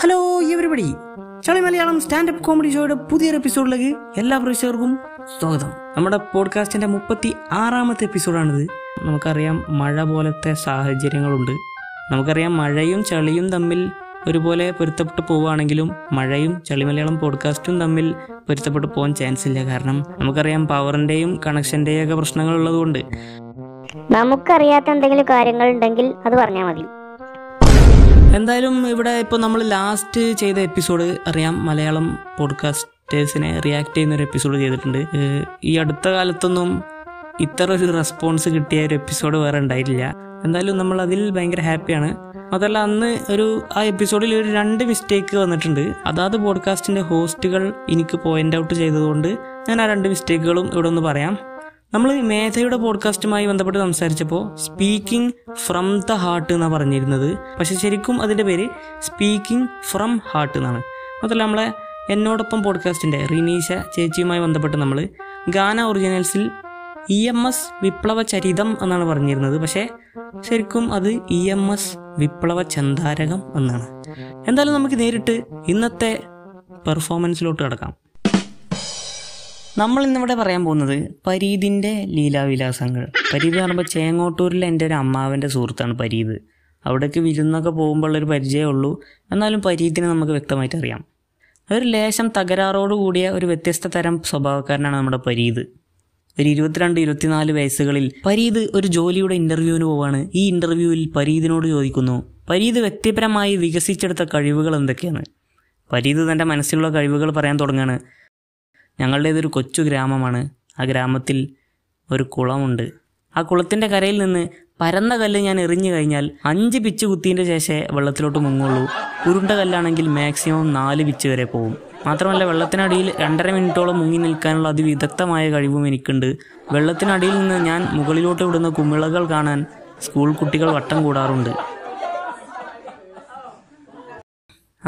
Hello everybody ചളി Malayalam standup comedy ഷോയുടെ പുതിയൊരു എപ്പിസോഡിലേക്ക് എല്ലാ പ്രേക്ഷകർക്കും സ്വാഗതം. നമ്മുടെ പോഡ്കാസ്റ്റിന്റെ മുപ്പത്തി ആറാമത്തെ എപ്പിസോഡാണിത്. നമുക്കറിയാം മഴ പോലത്തെ സാഹചര്യങ്ങളുണ്ട്. നമുക്കറിയാം മഴയും ചളിയും തമ്മിൽ ഒരുപോലെ പൊരുത്തപ്പെട്ട് പോവുകയാണെങ്കിലും മഴയും ചളി മലയാളം പോഡ്കാസ്റ്റും തമ്മിൽ പൊരുത്തപ്പെട്ട് പോകാൻ ചാൻസ് ഇല്ല. കാരണം നമുക്കറിയാം പവറിന്റെയും കണക്ഷന്റെയും ഒക്കെ പ്രശ്നങ്ങൾ ഉള്ളതുകൊണ്ട്. നമുക്കറിയാത്ത എന്തെങ്കിലും കാര്യങ്ങൾ ഉണ്ടെങ്കിൽ അത് പറഞ്ഞാൽ മതി. എന്തായാലും ഇവിടെ ഇപ്പോൾ നമ്മൾ ലാസ്റ്റ് ചെയ്ത എപ്പിസോഡ് അറിയാം മലയാളം പോഡ്കാസ്റ്റേഴ്സിനെ റിയാക്ട് ചെയ്യുന്ന ഒരു എപ്പിസോഡ് ചെയ്തിട്ടുണ്ട്. ഈ അടുത്ത കാലത്തൊന്നും ഇത്ര ഒരു റെസ്പോൺസ് കിട്ടിയ ഒരു എപ്പിസോഡ് വേറെ ഉണ്ടായിട്ടില്ല. എന്തായാലും നമ്മൾ അതിൽ ഭയങ്കര ഹാപ്പിയാണ് അതല്ല അന്ന് ഒരു ആ എപ്പിസോഡിൽ ഒരു രണ്ട് മിസ്റ്റേക്ക് വന്നിട്ടുണ്ട്. അതാത് പോഡ്കാസ്റ്റിന്റെ ഹോസ്റ്റുകൾ എനിക്ക് പോയിന്റ് ഔട്ട് ചെയ്തതുകൊണ്ട് ഞാൻ ആ രണ്ട് മിസ്റ്റേക്കുകളും ഇവിടെ ഒന്ന് പറയാം. നമ്മൾ മേധയുടെ പോഡ്കാസ്റ്റുമായി ബന്ധപ്പെട്ട് സംസാരിച്ചപ്പോൾ സ്പീക്കിംഗ് ഫ്രം ദ ഹാർട്ട് എന്നാണ് പറഞ്ഞിരുന്നത്. പക്ഷെ ശരിക്കും അതിന്റെ പേര് സ്പീക്കിംഗ് ഫ്രം ഹാർട്ട് എന്നാണ്. മാത്രമല്ല നമ്മളെ എന്നോടൊപ്പം പോഡ്കാസ്റ്റിന്റെ റിനീഷ ചേച്ചിയുമായി ബന്ധപ്പെട്ട് നമ്മൾ ഗാന ഒറിജിനൽസിൽ ഇ എം എസ് വിപ്ലവ ചരിതം എന്നാണ് പറഞ്ഞിരുന്നത്. പക്ഷേ ശരിക്കും അത് ഇ എം എസ് വിപ്ലവ ചന്താരകം എന്നാണ്. എന്തായാലും നമുക്ക് നേരിട്ട് ഇന്നത്തെ പെർഫോമൻസിലോട്ട് കിടക്കാം. നമ്മൾ ഇന്നിവിടെ പറയാൻ പോകുന്നത് പരീതിന്റെ ലീലാവിലാസങ്ങൾ. പരീത് എന്ന് പറയുമ്പോൾ ചേങ്ങോട്ടൂരിലെ എന്റെ ഒരു അമ്മാവന്റെ സുഹൃത്താണ് പരീത്. അവിടേക്ക് വിരുന്നൊക്കെ പോകുമ്പോൾ ഒരു പരിചയമേ ഉള്ളൂ. എന്നാലും പരീതിനെ നമുക്ക് വ്യക്തമായിട്ട് അറിയാം. ഒരു ലേശം തകരാറോട് കൂടിയ ഒരു വ്യത്യസ്ത തരം സ്വഭാവക്കാരനാണ് നമ്മുടെ പരീത്. ഒരു ഇരുപത്തിരണ്ട് ഇരുപത്തിനാല് വയസ്സുകളിൽ പരീത് ഒരു ജോലിയുടെ ഇന്റർവ്യൂവിന് പോവാണ്. ഈ ഇന്റർവ്യൂവിൽ പരീതിനോട് ചോദിക്കുന്നു പരീത് വ്യക്തിപരമായി വികസിച്ചെടുത്ത കഴിവുകൾ എന്തൊക്കെയാണ്? പരീത് തന്റെ മനസ്സിലുള്ള കഴിവുകൾ പറയാൻ തുടങ്ങുകയാണ്. ഞങ്ങളുടേതൊരു കൊച്ചു ഗ്രാമമാണ്. ആ ഗ്രാമത്തിൽ ഒരു കുളമുണ്ട്. ആ കുളത്തിന്റെ കരയിൽ നിന്ന് പരന്ന കല്ല് ഞാൻ എറിഞ്ഞു കഴിഞ്ഞാൽ അഞ്ച് പിച്ച് കുത്തിയതിന്റെ ശേഷമേ വെള്ളത്തിലോട്ട് മുങ്ങുള്ളൂ. ഉരുണ്ട കല്ലാണെങ്കിൽ മാക്സിമം നാല് പിച്ച് വരെ പോകും മാത്രമല്ല വെള്ളത്തിനടിയിൽ രണ്ടര മിനിറ്റോളം മുങ്ങി നിൽക്കാനുള്ള അതിവിദഗ്ധമായ കഴിവും എനിക്കുണ്ട്. വെള്ളത്തിനടിയിൽ നിന്ന് ഞാൻ മുകളിലോട്ട് വിടുന്ന കുമിളകൾ കാണാൻ സ്കൂൾ കുട്ടികൾ വട്ടം കൂടാറുണ്ട്.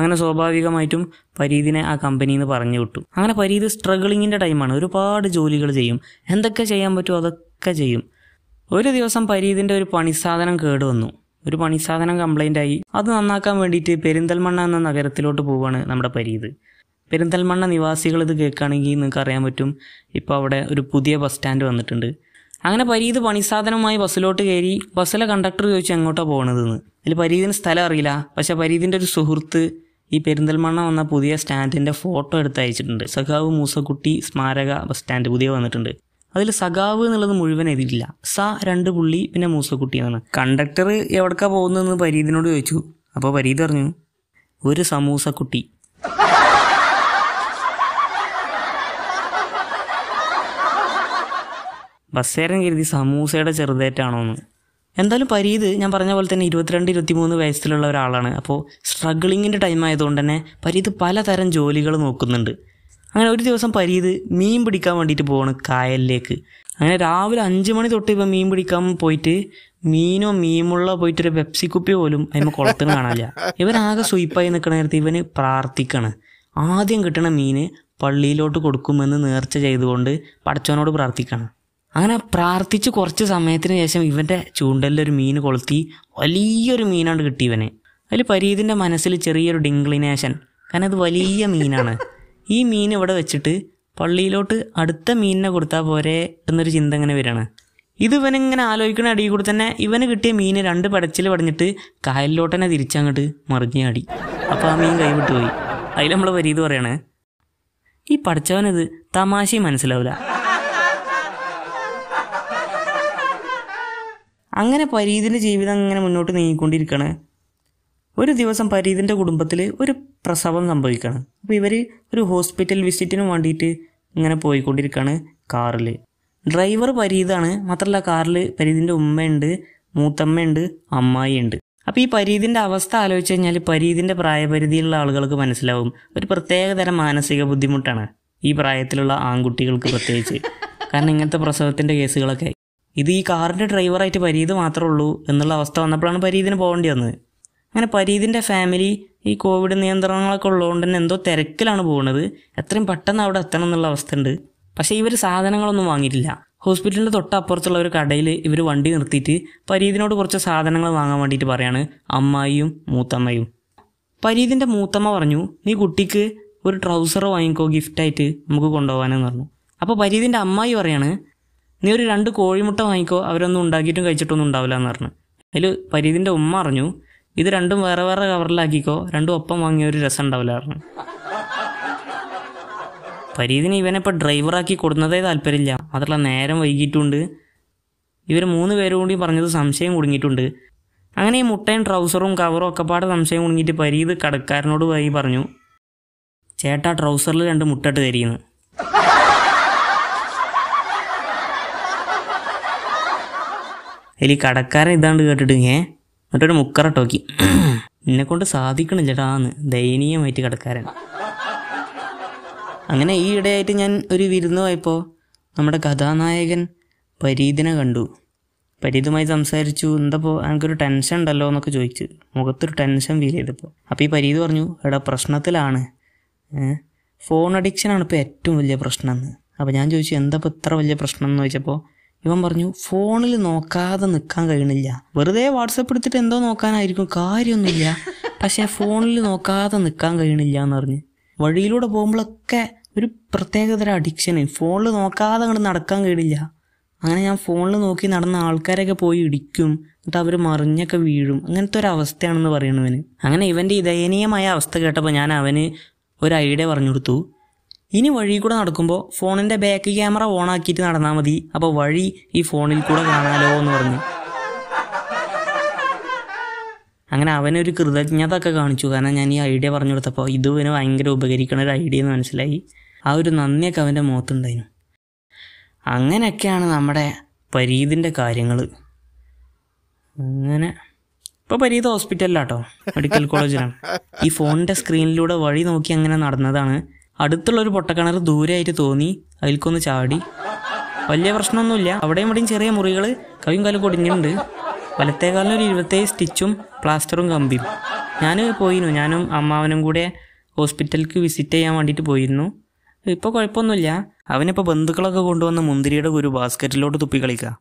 അങ്ങനെ സ്വാഭാവികമായിട്ടും പരീതിനെ ആ കമ്പനിയിൽ നിന്ന് പറഞ്ഞു വിട്ടു. അങ്ങനെ പരീത് സ്ട്രഗിളിങ്ങിന്റെ ടൈമാണ് ഒരുപാട് ജോലികൾ ചെയ്യും. എന്തൊക്കെ ചെയ്യാൻ പറ്റുമോ അതൊക്കെ ചെയ്യും. ഒരു ദിവസം പരീതിന്റെ ഒരു പണിസാധനം കേടുവന്നു ഒരു പണിസാധനം കംപ്ലൈന്റ് ആയി. അത് നന്നാക്കാൻ വേണ്ടിയിട്ട് പെരിന്തൽമണ്ണ എന്ന നഗരത്തിലോട്ട് പോവുകയാണ് നമ്മുടെ പരീത്. പെരിന്തൽമണ്ണ നിവാസികൾ ഇത് കേൾക്കുകയാണെങ്കിൽ നിങ്ങൾക്ക് അറിയാൻ പറ്റും. ഇപ്പോൾ അവിടെ ഒരു പുതിയ ബസ് സ്റ്റാൻഡ് വന്നിട്ടുണ്ട്. അങ്ങനെ പരീത് പണിസാധനവുമായി ബസ്സിലോട്ട് കയറി ബസ്സിലെ കണ്ടക്ടർ ചോദിച്ചു എങ്ങോട്ടാണ് പോകണതെന്ന് അതിൽ പരീതിന് സ്ഥലം അറിയില്ല. പക്ഷേ പരീതിന്റെ ഒരു സുഹൃത്ത് ഈ പെരിന്തൽമണ്ണ വന്ന പുതിയ സ്റ്റാൻഡിന്റെ ഫോട്ടോ എടുത്ത് അയച്ചിട്ടുണ്ട് സഖാവ് മൂസക്കുട്ടി സ്മാരക ബസ് സ്റ്റാൻഡ് പുതിയ വന്നിട്ടുണ്ട്. അതിൽ സഖാവ് എന്നുള്ളത് മുഴുവൻ എഴുതിയിട്ടില്ല. സ രണ്ട് പുള്ളി പിന്നെ മൂസക്കുട്ടി എന്നാണ്. കണ്ടക്ടർ എവിടക്കാ പോകുന്നതെന്ന് പരീതിനോട് ചോദിച്ചു. അപ്പോൾ പരീത് പറഞ്ഞു ഒരു സമൂസക്കുട്ടി. ബസ്സേരം കരുതി സമൂസയുടെ ചെറുതേറ്റാണോന്ന്. എന്തായാലും പരീത് ഞാൻ പറഞ്ഞ പോലെ തന്നെ ഇരുപത്തിരണ്ട് ഇരുപത്തിമൂന്ന് വയസ്സിലുള്ള ഒരാളാണ്. അപ്പോൾ സ്ട്രഗിളിങ്ങിന്റെ ടൈം ആയതുകൊണ്ട് തന്നെ പരീത് പലതരം ജോലികൾ നോക്കുന്നുണ്ട്. അങ്ങനെ ഒരു ദിവസം പരീത് മീൻ പിടിക്കാൻ വേണ്ടിയിട്ട് പോവാണ് കായലിലേക്ക്. അങ്ങനെ രാവിലെ അഞ്ച് മണി തൊട്ട് ഇപ്പം മീൻ പിടിക്കാൻ പോയിട്ട് മീനോ മീമുള്ള പോയിട്ട് ഒരു പെപ്സി കുപ്പി പോലും അതിന് കുളത്തിന് കാണാനില്ല. ഇവനാകെ സ്വീപ്പായി നിൽക്കണ നേരത്ത് ഇവന് പ്രാർത്ഥിക്കണം. ആദ്യം കിട്ടണ മീന് പള്ളിയിലോട്ട് കൊടുക്കുമെന്ന് നേർച്ച ചെയ്തുകൊണ്ട് പടച്ചവനോട് പ്രാർത്ഥിക്കാണ്. അങ്ങനെ പ്രാർത്ഥിച്ച് കുറച്ച് സമയത്തിന് ശേഷം ഇവന്റെ ചൂണ്ടലിലൊരു മീൻ കൊളുത്തി വലിയൊരു മീനാണ് കിട്ടി ഇവന്. അതിൽ പരീതിന്റെ മനസ്സിൽ ചെറിയൊരു ഡിങ്ക്ലിനേഷൻ. കാരണം അത് വലിയ മീനാണ്. ഈ മീൻ ഇവിടെ വെച്ചിട്ട് പള്ളിയിലോട്ട് അടുത്ത മീനിനെ കൊടുത്താൽ പോരെ എന്നൊരു ചിന്ത ഇങ്ങനെ വരികയാണ്. ഇത് ഇവനിങ്ങനെ ആലോചിക്കണ അടിയിൽ കൂടി തന്നെ ഇവന് കിട്ടിയ മീൻ രണ്ട് പടച്ചിൽ പടഞ്ഞിട്ട് കായലിലോട്ട് തന്നെ തിരിച്ചങ്ങോട്ട് മറിഞ്ഞ് അടി അപ്പോൾ ആ മീൻ കൈവിട്ട് പോയി. അതിൽ നമ്മൾ വരീത് പറയണേ ഈ പഠിച്ചവനത് തമാശയും മനസ്സിലാവില്ല അങ്ങനെ പരീതിന്റെ ജീവിതം അങ്ങനെ മുന്നോട്ട് നീങ്ങിക്കൊണ്ടിരിക്കുകയാണ് ഒരു ദിവസം പരീതിന്റെ കുടുംബത്തിൽ ഒരു പ്രസവം സംഭവിക്കുകയാണ് അപ്പോൾ ഇവർ ഒരു ഹോസ്പിറ്റൽ വിസിറ്റിന് വേണ്ടിയിട്ട് ഇങ്ങനെ പോയിക്കൊണ്ടിരിക്കുകയാണ് കാറിൽ ഡ്രൈവർ പരീതാണ് മാത്രമല്ല കാറിൽ പരീതിന്റെ ഉമ്മയുണ്ട് മൂത്തമ്മയുണ്ട് അമ്മായിയുണ്ട്. അപ്പോൾ ഈ പരീതിന്റെ അവസ്ഥ ആലോചിച്ച് കഴിഞ്ഞാൽ പരീതിന്റെ പ്രായപരിധിയിലുള്ള ആളുകൾക്ക് മനസ്സിലാവും. ഒരു പ്രത്യേകതരം മാനസിക ബുദ്ധിമുട്ടാണ് ഈ പ്രായത്തിലുള്ള ആൺകുട്ടികൾക്ക് പ്രത്യേകിച്ച്. കാരണം ഇങ്ങനത്തെ പ്രസവത്തിന്റെ കേസുകളൊക്കെ ഇത് ഈ കാറിന്റെ ഡ്രൈവറായിട്ട് പരീത് മാത്രമേ ഉള്ളൂ എന്നുള്ള അവസ്ഥ വന്നപ്പോഴാണ് പരീതിന് പോകേണ്ടി വന്നത്. അങ്ങനെ പരീതിന്റെ ഫാമിലി ഈ കോവിഡ് നിയന്ത്രണങ്ങളൊക്കെ ഉള്ളതുകൊണ്ട് തന്നെ എന്തോ തിരക്കിലാണ് പോകുന്നത്. എത്രയും പെട്ടെന്ന് അവിടെ എത്തണം എന്നുള്ള അവസ്ഥ ഉണ്ട് പക്ഷേ ഇവർ സാധനങ്ങളൊന്നും വാങ്ങിയിട്ടില്ല. ഹോസ്പിറ്റലിന്റെ തൊട്ടപ്പുറത്തുള്ള ഒരു കടയിൽ ഇവർ വണ്ടി നിർത്തിയിട്ട് പരീതിനോട് കുറച്ച് സാധനങ്ങൾ വാങ്ങാൻ വേണ്ടിയിട്ട് പറയാണ്. അമ്മായിയും മൂത്തമ്മയും. പരീതിന്റെ മൂത്തമ്മ പറഞ്ഞു നീ കുട്ടിക്ക് ഒരു ട്രൗസർ വാങ്ങിക്കോ ഗിഫ്റ്റായിട്ട് നമുക്ക് കൊണ്ടുപോകാനെന്ന് പറഞ്ഞു. അപ്പോൾ പരീതിന്റെ അമ്മായി പറയാണ് നീ ഒരു രണ്ട് കോഴിമുട്ട വാങ്ങിക്കോ അവരൊന്നും ഉണ്ടാക്കിയിട്ടും കഴിച്ചിട്ടൊന്നും ഉണ്ടാവില്ല എന്ന് പറഞ്ഞു. അതിൽ പരീതിന്റെ ഉമ്മ അറിഞ്ഞു ഇത് രണ്ടും വേറെ വേറെ കവറിലാക്കിക്കോ രണ്ടും ഒപ്പം വാങ്ങിയ ഒരു രസം ഉണ്ടാവില്ല പറഞ്ഞു. പരീതിന് ഇവനെ ഇപ്പോൾ ഡ്രൈവറാക്കി കൊടുക്കുന്നതേ താല്പര്യമില്ല. മാത്രമല്ല നേരം വൈകിട്ടുണ്ട് ഇവർ മൂന്ന് പേരും കൂടി പറഞ്ഞത് സംശയം കുടുങ്ങിയിട്ടുണ്ട്. അങ്ങനെ ഈ മുട്ടയും ട്രൗസറും കവറും ഒക്കെ പാടെ സംശയം കുടുങ്ങിയിട്ട് പരീത് കടക്കാരനോട് പോയി പറഞ്ഞു ചേട്ടാ ട്രൗസറിൽ രണ്ട് മുട്ടയിട്ട് തരിയെന്ന് അതിൽ കടക്കാരൻ ഇതാണ്ട് കേട്ടിട്ട് ഏ മുക്കറ മുക്കറട്ടോക്കി എന്നെ കൊണ്ട് സാധിക്കണില്ലടാന്ന് ദയനീയമായിട്ട് കടക്കാരൻ. അങ്ങനെ ഈ ഇടയായിട്ട് ഞാൻ ഒരു വിരുന്ന് പോയപ്പോൾ നമ്മുടെ കഥാനായകൻ പരീതിനെ കണ്ടു. പരീതുമായി സംസാരിച്ചു. എന്തപ്പോൾ എനിക്കൊരു ടെൻഷൻ ഉണ്ടല്ലോ എന്നൊക്കെ ചോദിച്ചു. മുഖത്തൊരു ടെൻഷൻ ഫീൽ ചെയ്തപ്പോൾ അപ്പോൾ ഈ പരീത് പറഞ്ഞു എടാ പ്രശ്നത്തിലാണ്. ഫോൺ അഡിക്ഷനാണ് ഇപ്പോൾ ഏറ്റവും വലിയ പ്രശ്നം എന്ന് അപ്പോൾ ഞാൻ ചോദിച്ചു എന്താ ഇപ്പോൾ ഇത്ര വലിയ പ്രശ്നം എന്ന് ചോദിച്ചപ്പോൾ ഇവൻ പറഞ്ഞു ഫോണിൽ നോക്കാതെ നിൽക്കാൻ കഴിയണില്ല. വെറുതെ വാട്സപ്പ് എടുത്തിട്ട് എന്തോ നോക്കാനായിരിക്കും. കാര്യമൊന്നുമില്ല. പക്ഷേ ഫോണിൽ നോക്കാതെ നിൽക്കാൻ കഴിയണില്ല എന്ന് പറഞ്ഞ്. വഴിയിലൂടെ പോകുമ്പോഴൊക്കെ ഒരു പ്രത്യേകതര അഡിക്ഷന് ഫോണിൽ നോക്കാതെ അങ്ങോട്ട് നടക്കാൻ കഴിയില്ല അങ്ങനെ ഞാൻ ഫോണിൽ നോക്കി നടന്ന ആൾക്കാരൊക്കെ പോയി ഇടിക്കും. എന്നിട്ട് അവർ മറിഞ്ഞൊക്കെ വീഴും. അങ്ങനത്തെ ഒരു അവസ്ഥയാണെന്ന് പറയണവന്. അങ്ങനെ ഇവന്റെ ദയനീയമായ അവസ്ഥ കേട്ടപ്പോൾ ഞാൻ അവന് ഒരു ഐഡിയ പറഞ്ഞു കൊടുത്തു. ഇനി വഴി കൂടെ നടക്കുമ്പോൾ ഫോണിന്റെ ബാക്ക് ക്യാമറ ഓൺ ആക്കിയിട്ട് നടന്നാൽ മതി. അപ്പോൾ വഴി ഈ ഫോണിൽ കൂടെ കാണാലോ എന്ന് പറഞ്ഞു. അങ്ങനെ അവനൊരു കൃതജ്ഞത ഒക്കെ കാണിച്ചു. കാരണം ഞാൻ ഈ ഐഡിയ പറഞ്ഞു കൊടുത്തപ്പോൾ ഇത് ഭയങ്കര ഉപകരിക്കണ ഒരു ഐഡിയ എന്ന് മനസ്സിലായി. ആ ഒരു നന്ദിയൊക്കെ അവന്റെ മുഖത്തുണ്ടായിരുന്നു. അങ്ങനെയൊക്കെയാണ് നമ്മുടെ പരീതിന്റെ കാര്യങ്ങൾ അങ്ങനെ. ഇപ്പോൾ പരീത് ഹോസ്പിറ്റലിലാട്ടോ മെഡിക്കൽ കോളേജിലാണ് ഈ ഫോണിന്റെ സ്ക്രീനിലൂടെ വഴി നോക്കി അങ്ങനെ നടന്നതാണ്. അടുത്തുള്ളൊരു പൊട്ടക്കിണർ ദൂരെയായിട്ട് തോന്നി അതിൽക്കൊന്ന് ചാടി. വലിയ പ്രശ്നമൊന്നുമില്ല. അവിടെയും ഇവിടെയും ചെറിയ മുറികൾ കവിയും കാലും കൊടിഞ്ഞിട്ടുണ്ട് വലത്തേക്കാളിന് ഒരു ഇരുപത്തേഴ് സ്റ്റിച്ചും പ്ലാസ്റ്ററും കമ്പിയും. ഞാൻ പോയിരുന്നു. ഞാനും അമ്മാവനും കൂടെ ഹോസ്പിറ്റലിലേക്ക് വിസിറ്റ് ചെയ്യാൻ വേണ്ടിയിട്ട് പോയിരുന്നു. ഇപ്പോൾ കുഴപ്പമൊന്നുമില്ല. അവനിപ്പോൾ ബന്ധുക്കളൊക്കെ കൊണ്ടുവന്ന മുന്തിരിയുടെ ഒരു ബാസ്ക്കറ്റിലോട്ട് തുപ്പി കളിക്കുക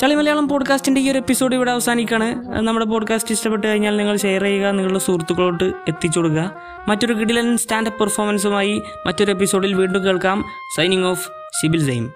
ചളി മലയാളം പോഡ്കാസ്റ്റിന്റെ ഈ ഒരു എപ്പിസോഡ് ഇവിടെ അവസാനിക്കാണ്. നമ്മുടെ പോഡ്കാസ്റ്റ് ഇഷ്ടപ്പെട്ട് കഴിഞ്ഞാൽ നിങ്ങൾ ഷെയർ ചെയ്യുക നിങ്ങളുടെ സുഹൃത്തുക്കളോട്ട് എത്തിച്ചു കൊടുക്കുക. മറ്റൊരു കിടിലൻ സ്റ്റാൻഡപ്പ് പെർഫോമൻസുമായി മറ്റൊരു എപ്പിസോഡിൽ വീണ്ടും കേൾക്കാം. Signing off CIBIL same